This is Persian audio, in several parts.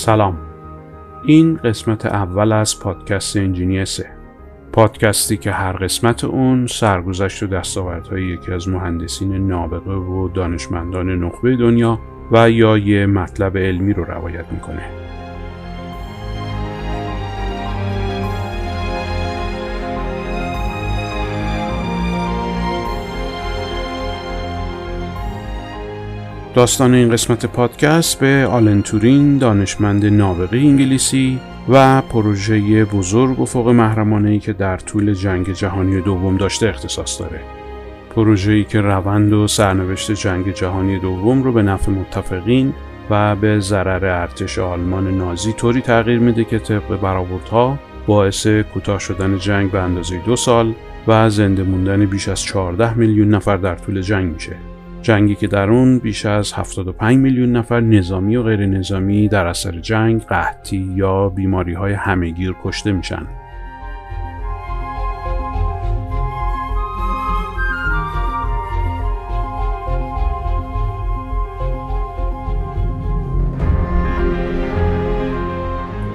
سلام. این قسمت اول از پادکست انجینیسه پادکستی که هر قسمت اون سرگذشت و دستاوردهای یکی از مهندسین نابغه و دانشمندان نخبه دنیا و یا یه مطلب علمی رو روایت می‌کنه. داستان این قسمت پادکست به آلن تورین دانشمند نابغه انگلیسی و پروژه بزرگ و فوق محرمانه که در طول جنگ جهانی دوم داشته اختصاص داره. پروژه‌ای که روند و سرنوشت جنگ جهانی دوم رو به نفع متفقین و به ضرر ارتش آلمان نازی طوری تغییر میده که طبق برآوردها باعث کوتاه شدن جنگ به اندازه دو سال و زنده موندن بیش از 14 میلیون نفر در طول جنگ میشه. جنگی که در اون بیش از 75 میلیون نفر نظامی و غیر نظامی در اثر جنگ، قحطی یا بیماری های همهگیر کشته میشن.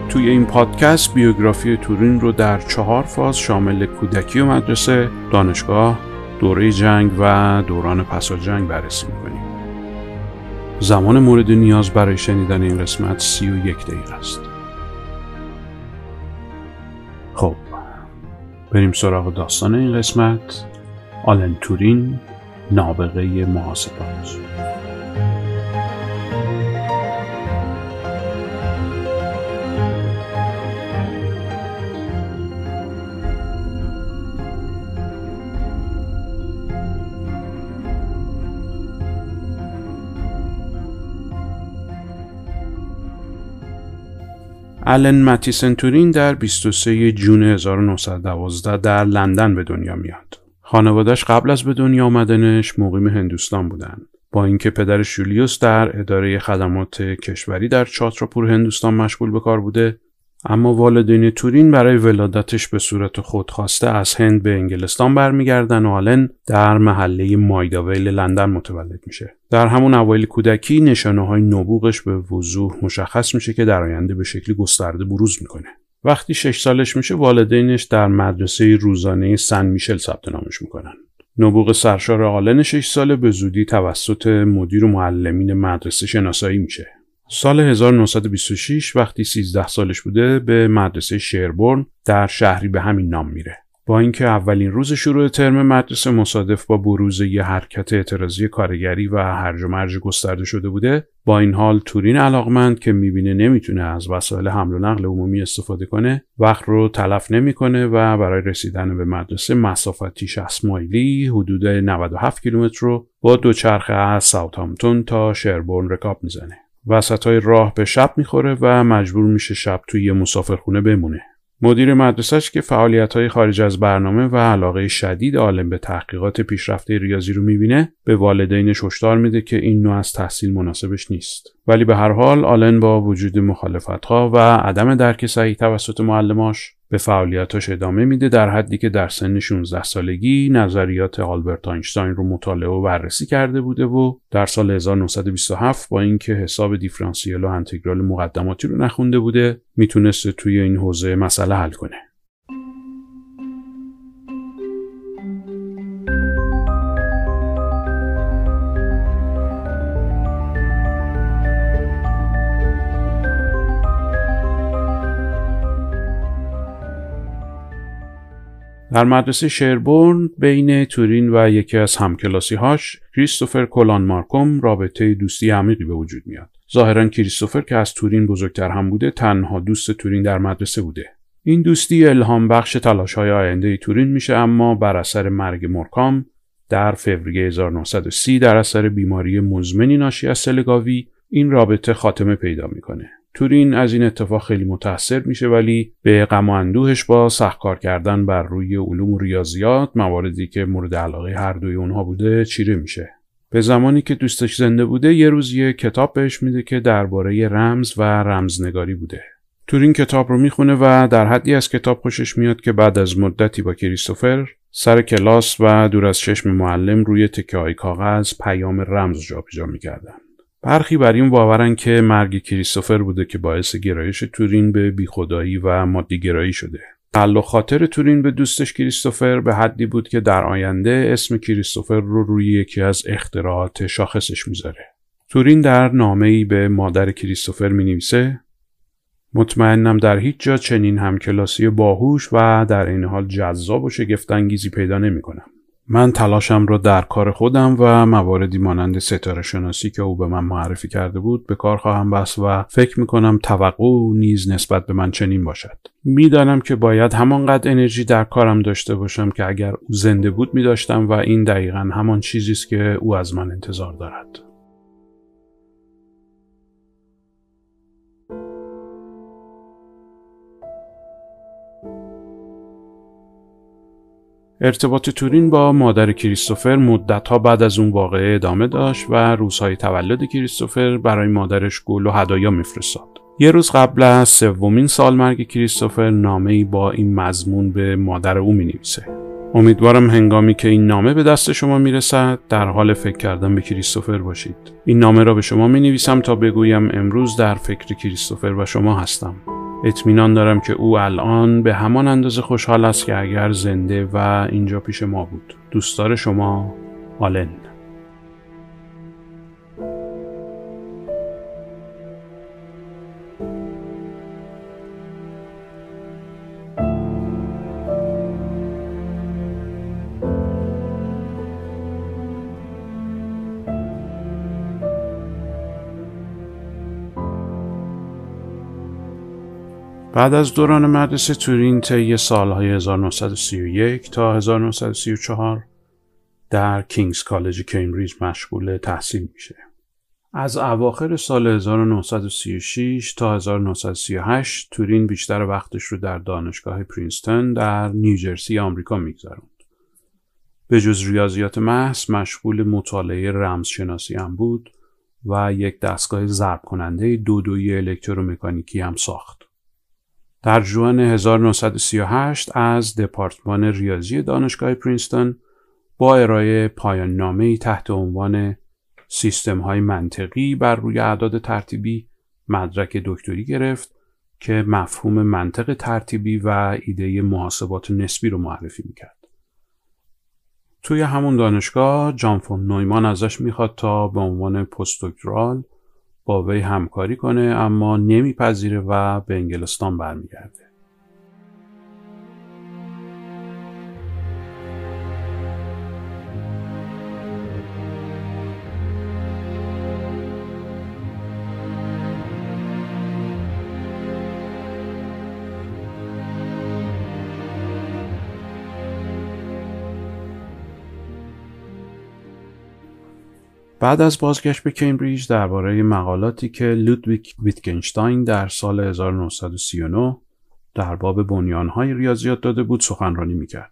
توی این پادکست بیوگرافی تورین رو در چهار فاز شامل کودکی و مدرسه، دانشگاه، دوره جنگ و دوران پس جنگ بررسی می‌کنیم. زمان مورد نیاز برای شنیدن این قسمت سی و یک دقیقه است. خب بریم سراغ داستان این قسمت آلن تورین نابغه محاسبات آلن متیسن تورین در 23 جون 1912 در لندن به دنیا میاد. خانوادش قبل از به دنیا آمدنش مقیم هندوستان بودن. با اینکه پدرش جولیوس در اداره خدمات کشوری در چاتراپور هندوستان مشغول به کار بوده اما والدین تورین برای ولادتش به صورت خودخواسته از هند به انگلستان برمیگردن و آلن در محله مایداویل لندن متولد میشه. در همون اوایل کودکی نشانه های نبوغش به وضوح مشخص میشه که در آینده به شکلی گسترده بروز می‌کنه. وقتی شش سالش میشه والدینش در مدرسه روزانه سن میشل ثبت نامش می‌کنن. نبوغ سرشار آلن شش ساله به زودی توسط مدیر و معلمین مدرسه شناسایی میشه. سال 1926 وقتی 13 سالش بوده به مدرسه شیربورن در شهری به همین نام میره. با اینکه اولین روز شروع ترم مدرسه مصادف با بروز یه حرکت اعتراضی کارگری و هرج و مرج گسترده شده بوده با این حال تورین علاقمند که می‌بینه نمی‌تونه از وسایل حمل و نقل عمومی استفاده کنه وقت رو تلف نمی‌کنه و برای رسیدن به مدرسه مسافتی 60 مایلی حدود 97 کیلومتر رو با دوچرخه از ساوثهامپتون تا شربورن رکاب می‌زنه وسط های راه به شب می‌خوره و مجبور میشه شب توی یه مسافرخونه بمونه. مدیر مدرسهش که فعالیت های خارج از برنامه و علاقه شدید عالم به تحقیقات پیشرفته ریاضی رو می‌بینه به والدینش هشدار میده که این نوع از تحصیل مناسبش نیست ولی به هر حال آلن با وجود مخالفت ها و عدم درک صحیح توسط معلماش به فعالیتاش ادامه میده در حدی که در سن 16 سالگی نظریات آلبرت آینشتاین رو مطالعه و بررسی کرده بوده و در سال 1927 با اینکه حساب دیفرانسیل و انتگرال مقدماتی رو نخونده بوده می‌تونسته توی این حوزه مسئله حل کنه. در مدرسه شیربورن بین تورین و یکی از همکلاسی هاش کریستوفر کلان مارکوم رابطه دوستی عمیقی به وجود میاد. ظاهرا کریستوفر که از تورین بزرگتر هم بوده تنها دوست تورین در مدرسه بوده. این دوستی الهام بخش تلاش های آینده تورین میشه اما بر اثر مرگ مارکام در فوریه 1930 در اثر بیماری مزمنی ناشی از سلگاوی این رابطه خاتمه پیدا می‌کنه. تورین از این اتفاق خیلی متاثر میشه ولی به غم و با سخت کردن بر روی علوم و ریاضیات مواردی که مورد علاقه هر دوی اونها بوده چیره میشه. به زمانی که دوستش زنده بوده یه روز یه کتاب بهش میده که درباره رمز و رمزنگاری بوده. تورین کتاب رو می‌خونه و در حدی از کتاب خوشش میاد که بعد از مدتی با کریستوفر سر کلاس و دور از چشم معلم روی تکه های کاغذ پیام رمز جابجا می‌کردن. برخی بر این باورن که مرگ کریستوفر بوده که باعث گرایش تورین به بیخدایی و مادی گرایی شده. تعلق خاطر تورین به دوستش کریستوفر به حدی بود که در آینده اسم کریستوفر رو روی یکی از اختراعات شاخصش می‌ذاره. تورین در نامه‌ای به مادر کریستوفر می نویسه مطمئنم در هیچ جا چنین همکلاسی باهوش و در این حال جذاب و شگفتانگیزی پیدا نمی کنم. من تلاشم را در کار خودم و مواردی مانند ستاره شناسی که او به من معرفی کرده بود به کار خواهم بست و فکر می کنم توقع نیز نسبت به من چنین باشد. می‌دانم که باید همانقدر انرژی در کارم داشته باشم که اگر او زنده بود می داشتم و این دقیقا همان چیزی است که او از من انتظار دارد. ارتباط تورین با مادر کریستوفر مدتها بعد از اون واقعه ادامه داشت و روزهای تولد کریستوفر برای مادرش گل و هدایا میفرستاد. یه روز قبل از سومین سال مرگ کریستوفر نامه ای با این مضمون به مادر او می نویسه. امیدوارم هنگامی که این نامه به دست شما می‌رسد در حال فکر کردن به کریستوفر باشید. این نامه را به شما می نویسم تا بگویم امروز در فکر کریستوفر و شما هستم. اطمینان دارم که او الان به همان اندازه خوشحال است که اگر زنده و اینجا پیش ما بود. دوستدار شما آلن. بعد از دوران مدرسه تورین طی سالهای 1931 تا 1934 در کینگز کالج کمبریج مشغول تحصیل میشه. از اواخر سال 1936 تا 1938 تورین بیشتر وقتش رو در دانشگاه پرینستون در نیوجرسی آمریکا میگذروند. به جز ریاضیات محض مشغول مطالعه رمزشناسی هم بود و یک دستگاه ضرب کننده دودویی الکترومکانیکی هم ساخت. در جوان 1938 از دپارتمان ریاضی دانشگاه پرینستون با ارائه پایان نامه تحت عنوان سیستم های منطقی بر روی اعداد ترتیبی مدرک دکتری گرفت که مفهوم منطق ترتیبی و ایده محاسبات نسبی رو معرفی می‌کرد. توی همون دانشگاه جان فون نویمان ازش می‌خواد تا به عنوان پست با وی همکاری کنه اما نمیپذیره و به انگلستان برمیگرده. بعد از بازگشت به کمبریج درباره مقالاتی که لودویک ویتگنشتاین در سال 1939 در باب بنیانهای ریاضیات داده بود سخنرانی می‌کرد.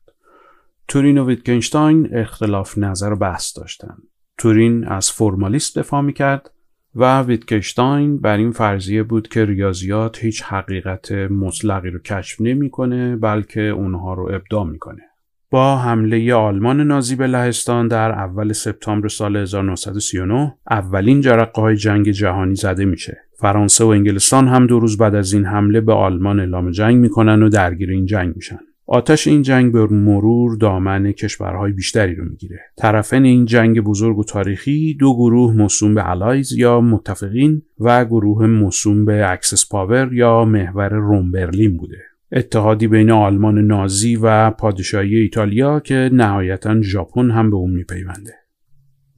تورین و ویتگنشتاین اختلاف نظر و بحث داشتند. تورین از فرمالیست دفاع می‌کرد و ویتگنشتاین بر این فرضیه بود که ریاضیات هیچ حقیقت مطلقی رو کشف نمی‌کنه بلکه اونها رو ابداع می‌کنه. با حمله آلمان نازی به لهستان در اول سپتامبر سال 1939 اولین جرقه های جنگ جهانی زده میشه. فرانسه و انگلستان هم دو روز بعد از این حمله به آلمان اعلام جنگ می‌کنن و درگیر این جنگ میشن. آتش این جنگ به مرور دامن کشورهای بیشتری رو می‌گیره. طرفین این جنگ بزرگ و تاریخی دو گروه موسوم به Allies یا متفقین و گروه موسوم به Axis Power یا محور روم برلین بوده. اتحادی بین آلمان نازی و پادشاهی ایتالیا که نهایتا ژاپن هم به اون میپیونده.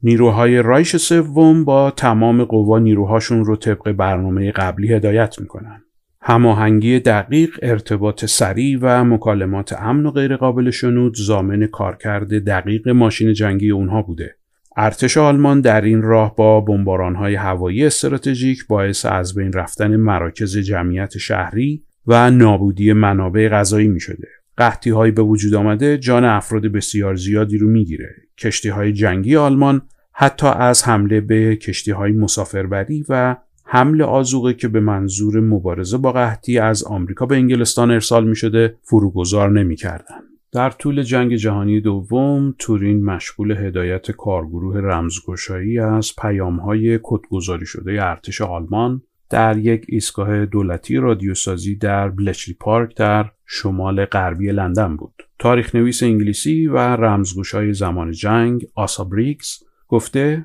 نیروهای رایش سوم با تمام قوا نیروهاشون رو طبق برنامه قبلی هدایت می‌کنن. هماهنگی دقیق، ارتباط سریع و مکالمات امن و غیرقابل شنود زامن کارکرد دقیق ماشین جنگی اونها بوده. ارتش آلمان در این راه با بمبارانهای هوایی استراتژیک باعث از بین رفتن مراکز جمعیت شهری و نابودی منابع غذایی می شده. قحطی هایی به وجود آمده جان افراد بسیار زیادی رو می‌گیره. کشتی های جنگی آلمان حتی از حمله به کشتی های مسافربری و حمل آزوقه که به منظور مبارزه با قحطی از آمریکا به انگلستان ارسال می شده فروگذار نمی کردن. در طول جنگ جهانی دوم تورین مشغول هدایت کارگروه رمزگشایی از پیامهای کدگذاری شده ارتش آلمان در یک ایستگاه دولتی رادیوسازی در بلچلی پارک در شمال غربی لندن بود. تاریخ نویس انگلیسی و رمزگوشای زمان جنگ آسا بریکس گفته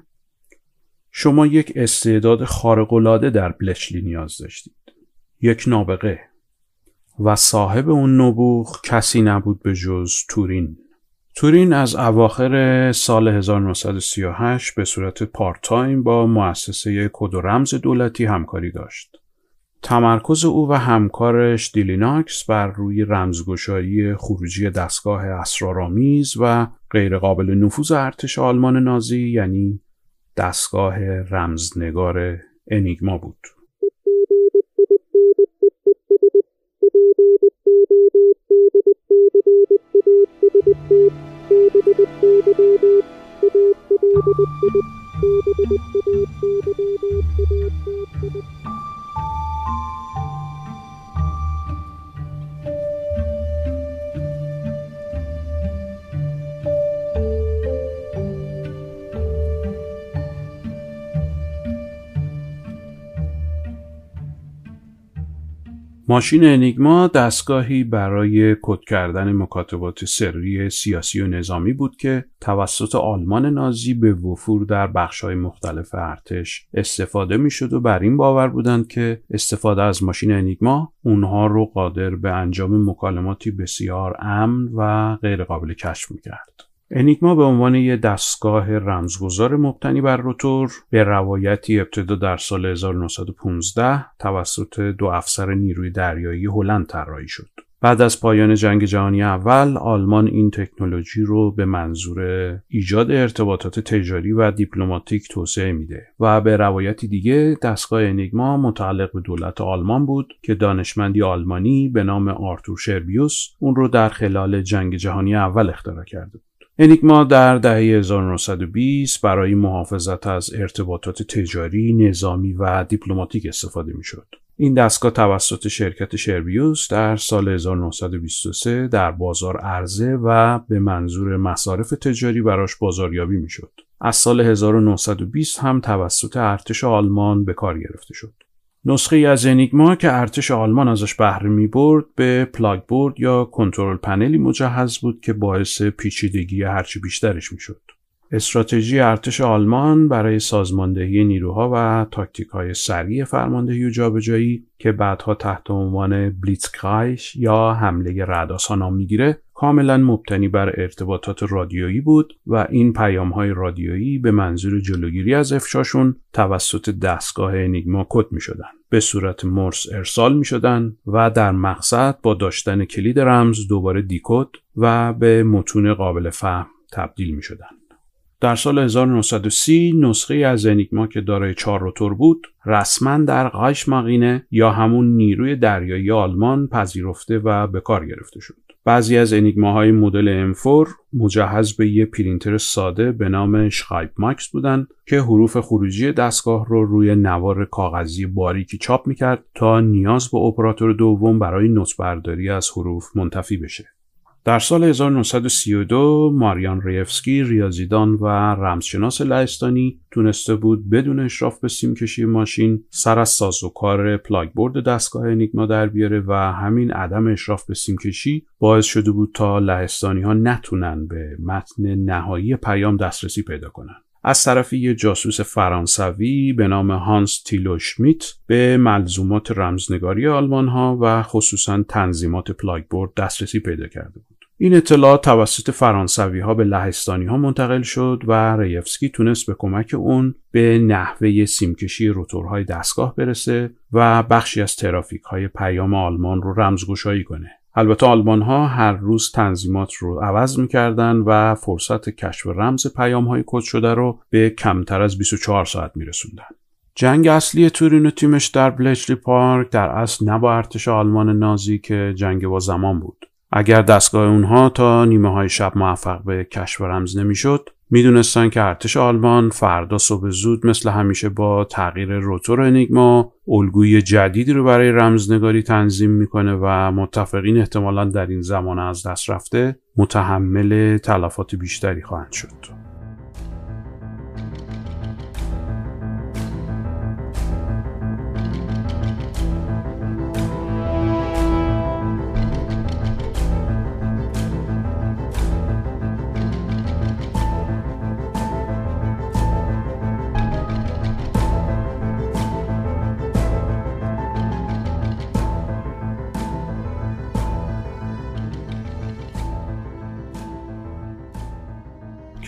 شما یک استعداد خارق‌العاده در بلچلی نیاز داشتید. یک نابغه و صاحب اون نبوغ کسی نبود به جز تورینگ. تورینگ از اواخر سال 1938 به صورت part time با مؤسسه کد و رمز دولتی همکاری داشت. تمرکز او و همکارش دیلی ناکس بر روی رمزگشایی خروجی دستگاه اسرارآمیز و غیرقابل نفوذ ارتش آلمان نازی یعنی دستگاه رمزنگار انیگما بود. Thank you. ماشین انیگما دستگاهی برای کد کردن مکاتبات سری سیاسی و نظامی بود که توسط آلمان نازی به وفور در بخش‌های مختلف ارتش استفاده می‌شد و بر این باور بودند که استفاده از ماشین انیگما اونها رو قادر به انجام مکالماتی بسیار امن و غیرقابل کشف می‌کرد. انیگما به عنوان یک دستگاه رمزگذار مبتنی بر روتور به روایتی ابتدا در سال 1915 توسط دو افسر نیروی دریایی هلند طراحی شد. بعد از پایان جنگ جهانی اول آلمان این تکنولوژی رو به منظور ایجاد ارتباطات تجاری و دیپلماتیک توسعه میده و به روایتی دیگه دستگاه انیگما متعلق به دولت آلمان بود که دانشمندی آلمانی به نام آرتور شربیوس اون رو در خلال جنگ جهانی اول اختراع کرده بود. انیگما در دهه 1920 برای محافظت از ارتباطات تجاری، نظامی و دیپلماتیک استفاده می شد. این دستگاه توسط شرکت شربیوس در سال 1923 در بازار عرضه و به منظور مصارف تجاری براش بازاریابی می شد. از سال 1920 هم توسط ارتش آلمان به کار گرفته شد. نسخه از انیگما که ارتش آلمان ازش بهره می برد به plugboard یا control panel ی مجهز بود که باعث پیچیدگی هرچی بیشترش می شد. استراتژی ارتش آلمان برای سازماندهی نیروها و تاکتیک های سریع فرماندهی و جابجایی که بعدها تحت عنوان Blitzkrieg یا حمله رعدآسا نام می‌گیره کاملا مبتنی بر ارتباطات رادیویی بود و این پیام های رادیویی به منظور جلوگیری از افشاشون توسط دستگاه انیگما کد می شدن. به صورت مرس ارسال می شدن و در مقصد با داشتن کلید رمز دوباره دیکود و به متون قابل فهم تبدیل می شدن. در سال 1930 نسخه از انیگما که دارای چهار روتور بود رسما در قایش مقینه یا همون نیروی دریایی آلمان پذیرفته و به کار گرفته شد. بعضی از انیگماهای مدل M4 مجهز به یه پرینتر ساده به نام شخایب ماکس بودن که حروف خروجی دستگاه رو روی نوار کاغذی باریکی چاپ می‌کرد تا نیاز به اپراتور دوم برای نوتبرداری از حروف منتفی بشه. در سال 1932 ماریان ریفسکی ریاضیدان و رمزشناس لهستانی تونسته بود بدون اشراف به سیمکشی ماشین سر از سازوکار plugboard دستگاه انیگما در بیاره و همین عدم اشراف به سیمکشی باعث شده بود تا لهستانی ها نتونن به متن نهایی پیام دسترسی پیدا کنن. از طرف یه جاسوس فرانسوی به نام هانس تیلو شمیت به ملزومات رمزنگاری آلمان ها و خصوصا تنظیمات plugboard دسترسی پیدا کرده. این اطلاعات توسط فرانسوی ها به لهستانی ها منتقل شد و ریفسکی تونست به کمک اون به نحوه سیمکشی روتورهای دستگاه برسه و بخشی از ترافیک های پیام آلمان رو رمزگشایی کنه. البته آلمان ها هر روز تنظیمات رو عوض می‌کردن و فرصت کشف رمز پیام های کد شده رو به کمتر از 24 ساعت میرسوندن. جنگ اصلی تورین و تیمش در بلچلی پارک در اصل نه با ارتش آلمان نازی که جنگ با زمان بود. اگر دستگاه اونها تا نیمه های شب موفق به کشف رمز نمی‌شد می‌دونستن که ارتش آلمان فردا صبح زود مثل همیشه با تغییر روتور انیگما الگوی جدیدی رو برای رمزنگاری تنظیم می‌کنه و متفقین احتمالا در این زمان از دست رفته متحمل تلفات بیشتری خواهند شد.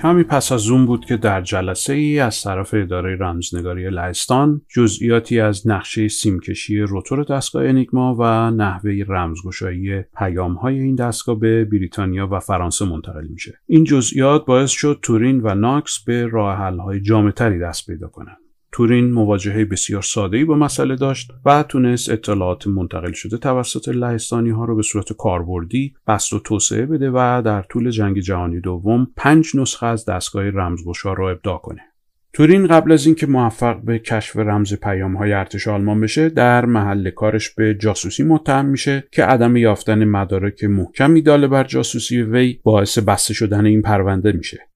کمی پس از اون بود که در جلسه ای از طرف اداره رمزنگاری لهستان جزئیاتی از نقشه سیمکشی روتور دستگاه انیگما و نحوه رمزگشایی پیام های این دستگاه به بریتانیا و فرانسه منتقل میشه. این جزئیات باعث شد تورین و ناکس به راه های جامعتری دست پیدا کنند. تورین مواجهه بسیار ساده‌ای با مسئله داشت و تونست اطلاعات منتقل شده توسط لهستانی ها رو به صورت کاربردی بست و توسعه بده و در طول جنگ جهانی دوم پنج نسخه از دستگاه رمزگشا را ابداع کنه. تورین قبل از اینکه موفق به کشف رمز پیام های ارتش آلمان بشه در محل کارش به جاسوسی متهم میشه که عدم یافتن مدارک محکمی داله بر جاسوسی وی باعث بسته شدن این پرونده میشه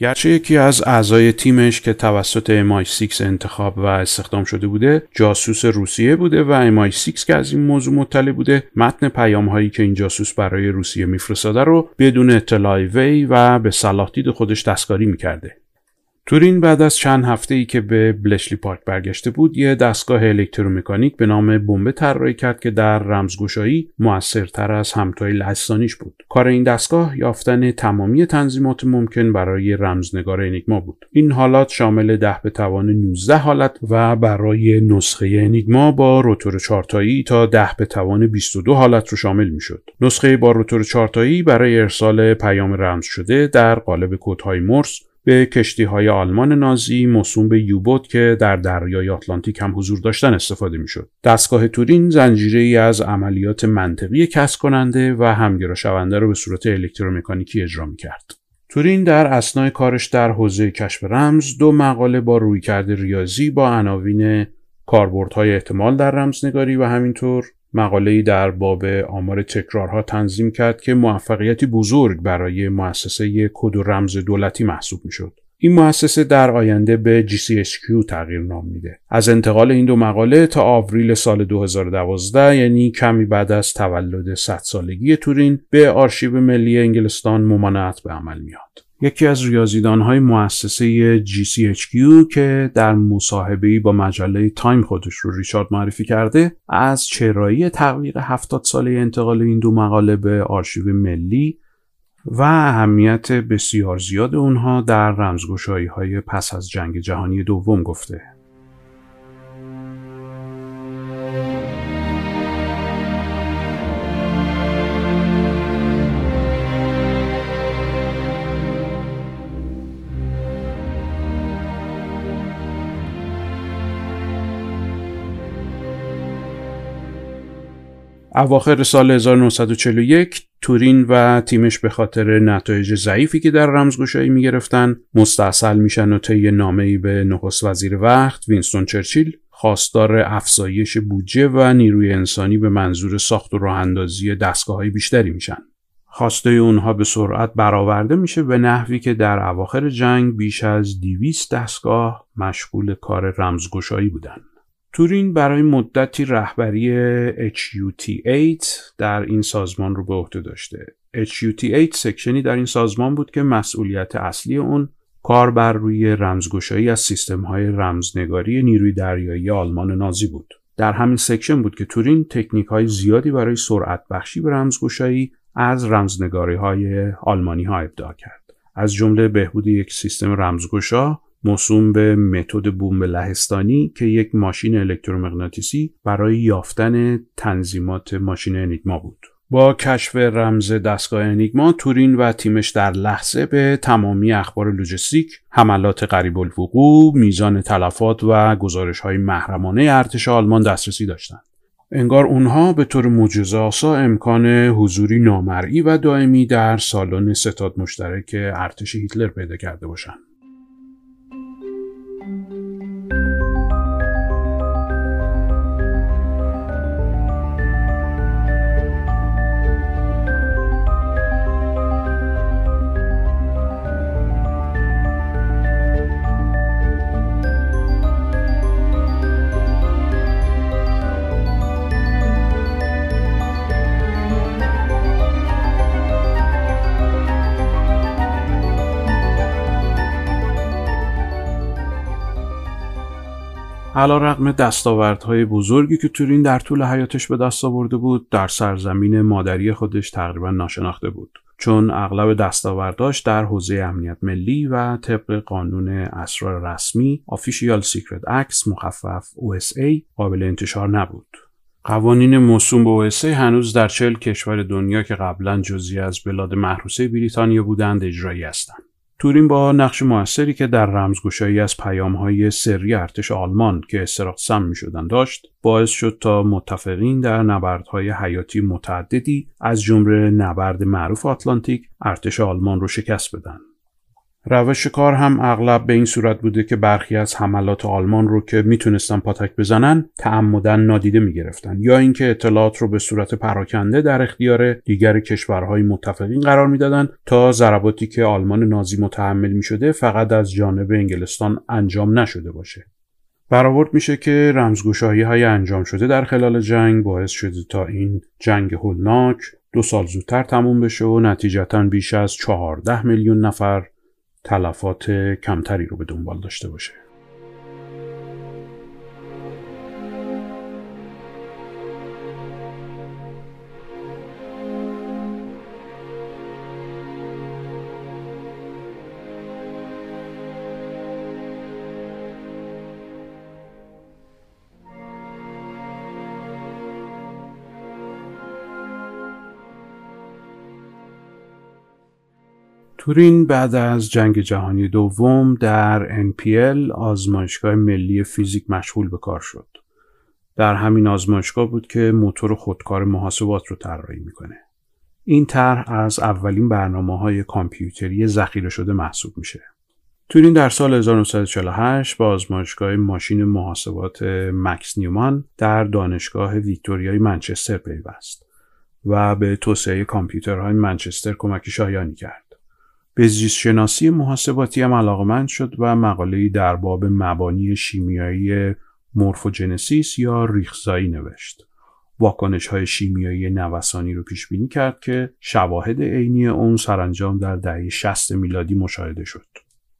گرچه یکی از اعضای تیمش که توسط MI6 انتخاب و استخدام شده بوده جاسوس روسیه بوده و MI6 که از این موضوع مطلع بوده متن پیام هایی که این جاسوس برای روسیه میفرستاده رو بدون اطلاع وی و به صلاح دید خودش دستکاری می‌کرده. تورین بعد از چند هفته ای که به بلشلی پارک برگشته بود یه دستگاه الکترومکانیک به نام بمب طراحی کرد که در رمزگشایی موثرتر از همتای لهستانیش بود کار این دستگاه یافتن تمامی تنظیمات ممکن برای رمزنگار انیگما بود این حالات شامل ده به توان 19 حالت و برای نسخه انیگما با روتور چارتایی تا ده به توان 22 حالت رو شامل می شد. نسخه با روتور چارتایی برای ارسال پیام رمز شده در قالب کودهای مرس به کشتی های آلمان نازی موسوم به یوبوت که در دریای آتلانتیک هم حضور داشتن استفاده می‌شد. دستگاه تورین زنجیره ای از عملیات منطقی کسب کننده و همگرا شونده را به صورت الکترومکانیکی اجرا می کرد. تورین در اسنای کارش در حوزه کشف رمز دو مقاله با رویکرد ریاضی با عناوین کاربردهای احتمال در رمزنگاری و همینطور مقاله‌ای در باب آمار تکرارها تنظیم کرد که موفقیتی بزرگ برای مؤسسه کد و رمز دولتی محسوب می‌شد. این مؤسسه در آینده به GCHQ تغییر نام میده. از انتقال این دو مقاله تا آوریل سال 2012 یعنی کمی بعد از تولد 100 سالگی تورین به آرشیو ملی انگلستان ممانعت به عمل میاد. یکی از ریاضیدانهای مؤسسه GCHQ که در مصاحبه‌ای با مجله تایم خودش رو ریچارد معرفی کرده از چرایی تغییر 70 ساله انتقال این دو مقاله به آرشیو ملی و اهمیت بسیار زیاد اونها در رمزگشایی های پس از جنگ جهانی دوم گفته. اواخر سال 1941 تورین و تیمش به خاطر نتایج ضعیفی که در رمزگشایی می‌گرفتن مستاصل میشن و طی نامه‌ای به نخست وزیر وقت وینستون چرچیل خواستار افزایش بودجه و نیروی انسانی به منظور ساخت و راه اندازی دستگاه بیشتری میشن. خواسته اونها به سرعت برآورده میشه به نحوی که در اواخر جنگ بیش از 200 دستگاه مشغول کار رمزگشایی بودند. تورینگ برای مدتی رهبری Hut 8 در این سازمان رو به عهده داشته. Hut 8 section ی در این سازمان بود که مسئولیت اصلی اون کار بر روی رمزگشایی از سیستم های رمزنگاری نیروی دریایی آلمان نازی بود. در همین section بود که تورینگ تکنیک های زیادی برای سرعت بخشی به رمزگشایی از رمزنگاری های آلمانی ها ابداع کرد. از جمله بهبود یک سیستم رمزگشا موسوم به متد بوم لهستانی که یک ماشین الکترومغناطیسی برای یافتن تنظیمات ماشین انیگما بود. با کشف رمز دستگاه انیگما تورین و تیمش در لحظه به تمامی اخبار لوجستیک، حملات قریب الوقوع، میزان تلفات و گزارش های محرمانه ارتش آلمان دسترسی داشتند. انگار اونها به طور معجزه آسا امکان حضوری نامرئی و دائمی در سالن ستاد مشترک ارتش هیتلر پیدا کرده باشند. علا رقم دستاوردهای بزرگی که تورین در طول حیاتش به دست آورده بود در سرزمین مادری خودش تقریبا ناشناخته بود چون اغلب دستاورداش در حوزه امنیت ملی و طبق قانون اسرار رسمی Official Secret Acts مخفف OSA قابل انتشار نبود. قوانین موسوم به OSA هنوز در چل کشور دنیا که قبلا جزی از بلاد محروسه بریتانیا بودند اجرایی هستند. تورین با نقش موثری که در رمزگشایی از پیامهای سری ارتش آلمان که سم می داشت باعث شد تا متفقین در نبردهای حیاتی متعددی از جمله نبرد معروف آتلانتیک ارتش آلمان رو شکست بدن. روش کار هم اغلب به این صورت بوده که برخی از حملات آلمان رو که می‌تونستن پاتک بزنن تعمدن نادیده می‌گرفتن. یا اینکه اطلاعات رو به صورت پراکنده در اختیار دیگر کشورهای متفقین قرار می‌دادن تا ضرباتی که آلمان نازی متحمل می‌شده فقط از جانب انگلستان انجام نشده باشه. برآورد میشه که رمزگشایی های انجام شده در خلال جنگ باعث شده تا این جنگ هولناک دو سال زودتر تموم بشه و نتیجتا بیش از 14 میلیون نفر تلفات کمتری رو به دنبال داشته باشه. تورین بعد از جنگ جهانی دوم در NPL آزمایشگاه ملی فیزیک مشغول به کار شد. در همین آزمایشگاه بود که موتور خودکار محاسبات رو طراحی می‌کنه. این طرح از اولین برنامه های کامپیوتری ذخیره شده محسوب میشه. تورین در سال 1948 با آزمایشگاه ماشین محاسبات مکس نیومان در دانشگاه ویکتوریای منچستر پیوست و به توسعه کامپیوترهای منچستر کمک شایانی کرد. به شناسی محاسباتی هم علاقمند شد و مقاله‌ای در باب مبانی شیمیایی مورفوجنسیس یا ریخزایی نوشت. واکنش های شیمیایی نوسانی رو پیش بینی کرد که شواهد عینی اون سرانجام در دهه 60 میلادی مشاهده شد.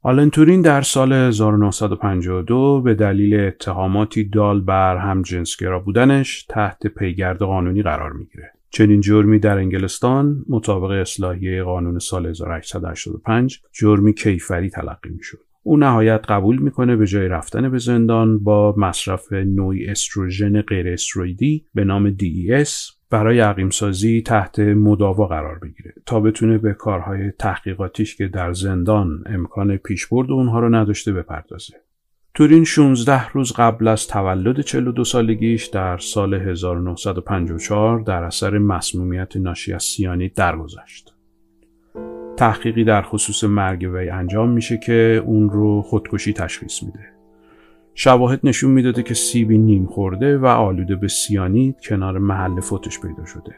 آلن تورین در سال 1952 به دلیل اتهاماتی دال بر هم جنسگرا بودنش تحت پیگرد قانونی قرار می‌گیره. چنین جرمی در انگلستان مطابق اصلاحیه قانون سال 1885 جرمی کیفری تلقی می‌شد. او نهایت قبول می‌کنه به جای رفتن به زندان با مصرف نوعی استروژن غیر استرویدی به نام DES برای عقیمسازی تحت مداوا قرار بگیره تا بتونه به کارهای تحقیقاتیش که در زندان امکان پیشبرد اونها رو نداشته بپردازه. تورین 16 روز قبل از تولد 42 سالگیش در سال 1954 در اثر مسمومیت ناشی از سیانید درگذشت. تحقیقی در خصوص مرگ وی انجام میشه که اون رو خودکشی تشخیص میده. شواهد نشون می‌داده که سیبی نیم خورده و آلوده به سیانید کنار محل فوتش پیدا شده.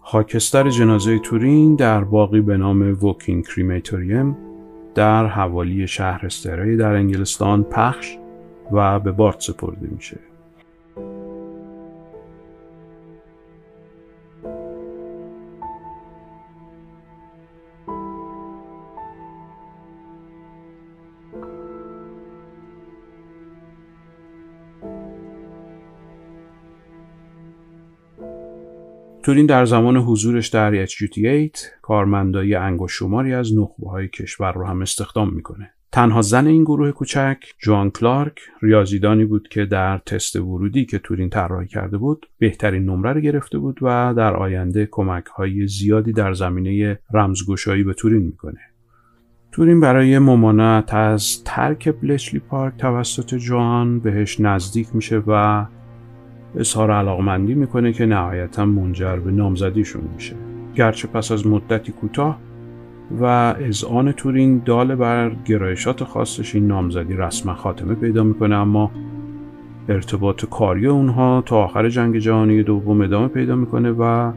خاکستر جنازه تورین در باقی به نام ووکین کریمیتوریم در حوالی شهر استرای در انگلستان پخش و به بارد سپرده میشه. تورین در زمان حضورش در HGT8 کارمندای شماری از نخبه های کشور رو هم استخدام می‌کنه. تنها زن این گروه کوچک جوان کلارک ریاضیدانی بود که در تست ورودی که تورین طراحی کرده بود بهترین نمره رو گرفته بود و در آینده کمک های زیادی در زمینه رمزگشایی به تورین می‌کنه. تورین برای ممانعت از ترک بلچلی پارک توسط جوان بهش نزدیک میشه و اظهار علاقمندی می‌کنه که نهایتا منجر به نامزدیشون میشه گرچه پس از مدتی کوتاه و اذعان تورین دال بر گرایشات خاصش این نامزدی رسما خاتمه پیدا می‌کنه اما ارتباط کاری اونها تا آخر جنگ جهانی دوم ادامه پیدا می‌کنه و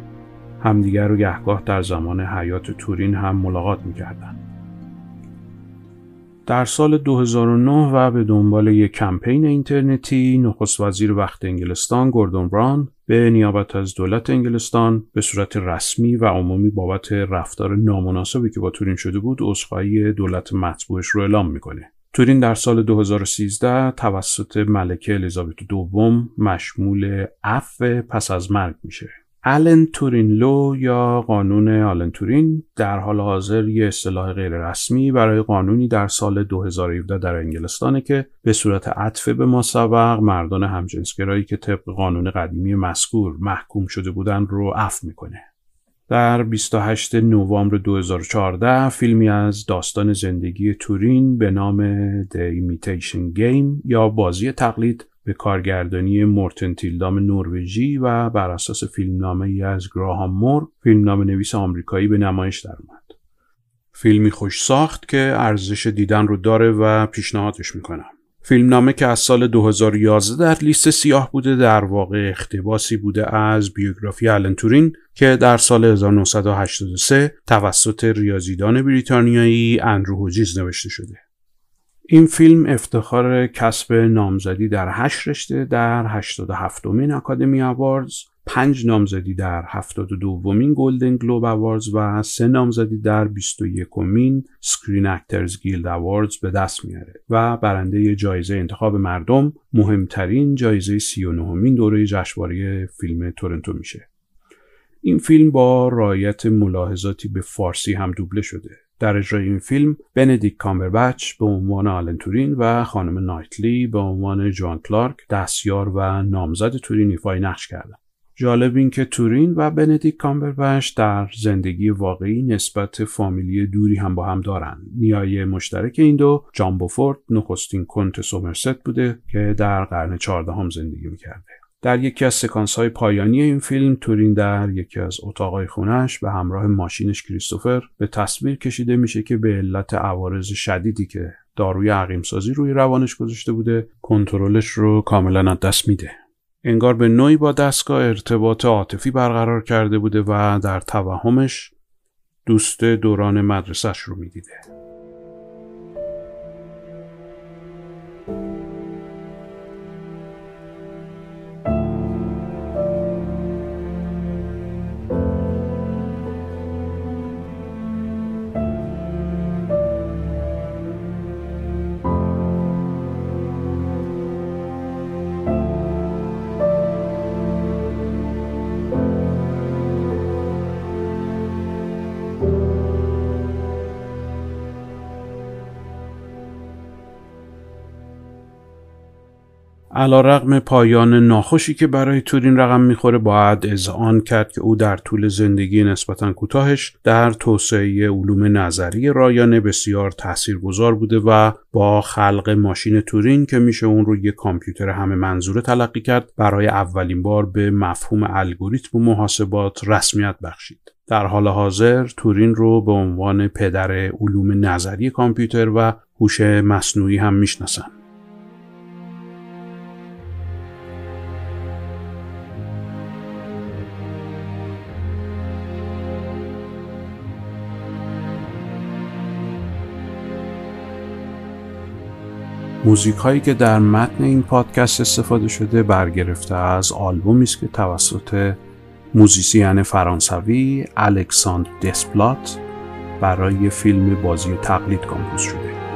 همدیگر رو گهگاه در زمان حیات تورین هم ملاقات می‌کردن. در سال 2009 و به دنبال یک کمپین اینترنتی نخست وزیر وقت انگلستان گوردون بران به نیابت از دولت انگلستان به صورت رسمی و عمومی بابت رفتار نامناسبی که با تورین شده بود عذرخواهی دولت مطبوعش رو اعلام می‌کنه. تورین در سال 2013 توسط ملکه الیزابت دوم مشمول عفو پس از مرگ میشه. آلن تورین لو یا قانون آلن تورین در حال حاضر یه اصطلاح غیررسمی برای قانونی در سال 2017 در انگلستانه که به صورت عطف به ما سبق مردان همجنسگرایی که طبق قانون قدیمی مذکور محکوم شده بودن رو عفو می‌کنه. در 28 نوامبر 2014 فیلمی از داستان زندگی تورین به نام The Imitation Game یا بازی تقلید به کارگردانی مورتن تیلدام نروژی و بر اساس فیلمنامه ای از گراهام مور فیلمنامه نویس آمریکایی به نمایش درآمد. فیلمی خوش ساخت که ارزش دیدن رو داره و پیشنهادش می‌کنم. فیلمنامه که از سال 2011 در لیست سیاه بوده در واقع اختباسی بوده از بیوگرافی آلن تورین که در سال 1983 توسط ریاضیدان بریتانیایی اندرو هوجیز نوشته شده. این فیلم افتخار کسب نامزدی در هشت رشته در 87 مین اکادمی اواردز پنج نامزدی در 72 دومین Golden Globe Awards و سه نامزدی در 21 مین Screen Actors Guild Awards به دست میاره و برنده جایزه انتخاب مردم مهمترین جایزه 39 مین دوره جشنواره فیلم تورنتو میشه. این فیلم با رعایت ملاحظاتی به فارسی هم دوبله شده. در اجرای این فیلم بندیکت کامبربچ به عنوان آلن تورینگ و خانم نایتلی به عنوان جوان کلارک دستیار و نامزد تورینگ ایفای نقش کردند. جالب این که تورین و بندیک کامبربچ در زندگی واقعی نسبت فامیلی دوری هم با هم دارند. نیای مشترک این دو جان بوفورد نخستین کنت سومرست بوده که در قرن چهاردهم زندگی می‌کرده. در یکی از سکانس های پایانی این فیلم تورین در یکی از اتاقای خونش به همراه ماشینش کریستوفر به تصویر کشیده میشه که به علت عوارض شدیدی که داروی عقیم سازی روی روانش گذاشته بوده کنترلش رو کاملا از دست میده. انگار به نوعی با دستگاه ارتباط عاطفی برقرار کرده بوده و در توهمش دوست دوران مدرسهش رو می‌دیده. علا رقم پایان ناخوشی که برای تورین رقم می‌خوره باید اذعان کرد که او در طول زندگی نسبتا کوتاهش در توسعه علوم نظری رایانه بسیار تاثیرگذار بوده و با خلق ماشین تورین که میشه اون رو یک کامپیوتر همه منظوره تلقی کرد برای اولین بار به مفهوم الگوریتم و محاسبات رسمیت بخشید. در حال حاضر تورین رو به عنوان پدر علوم نظری کامپیوتر و هوش مصنوعی هم می‌شناسن. موزیک هایی که در متن این پادکست استفاده شده برگرفته از آلبومی است که توسط موزیسین فرانسوی الکساندر دسپلات برای فیلم بازی تقلید کامپوز شده.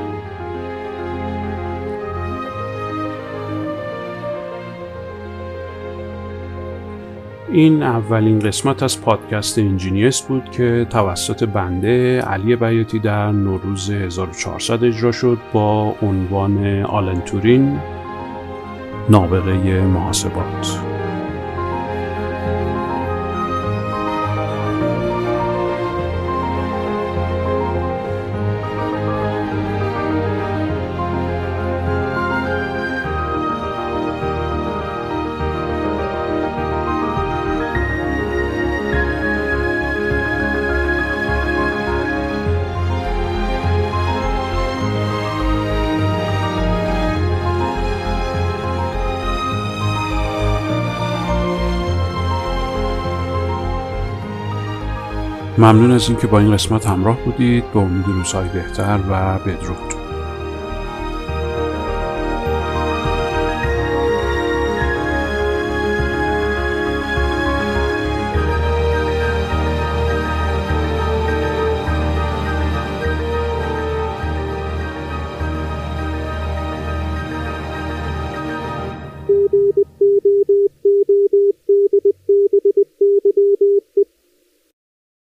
این اولین قسمت از پادکست انجینیس بود که توسط بنده علی بیاتی در نوروز 1400 اجرا شد با عنوان آلن تورین نابغه محاسبات. ممنون از اینکه با این قسمت همراه بودید. به امید روزهای بهتر و بدرود.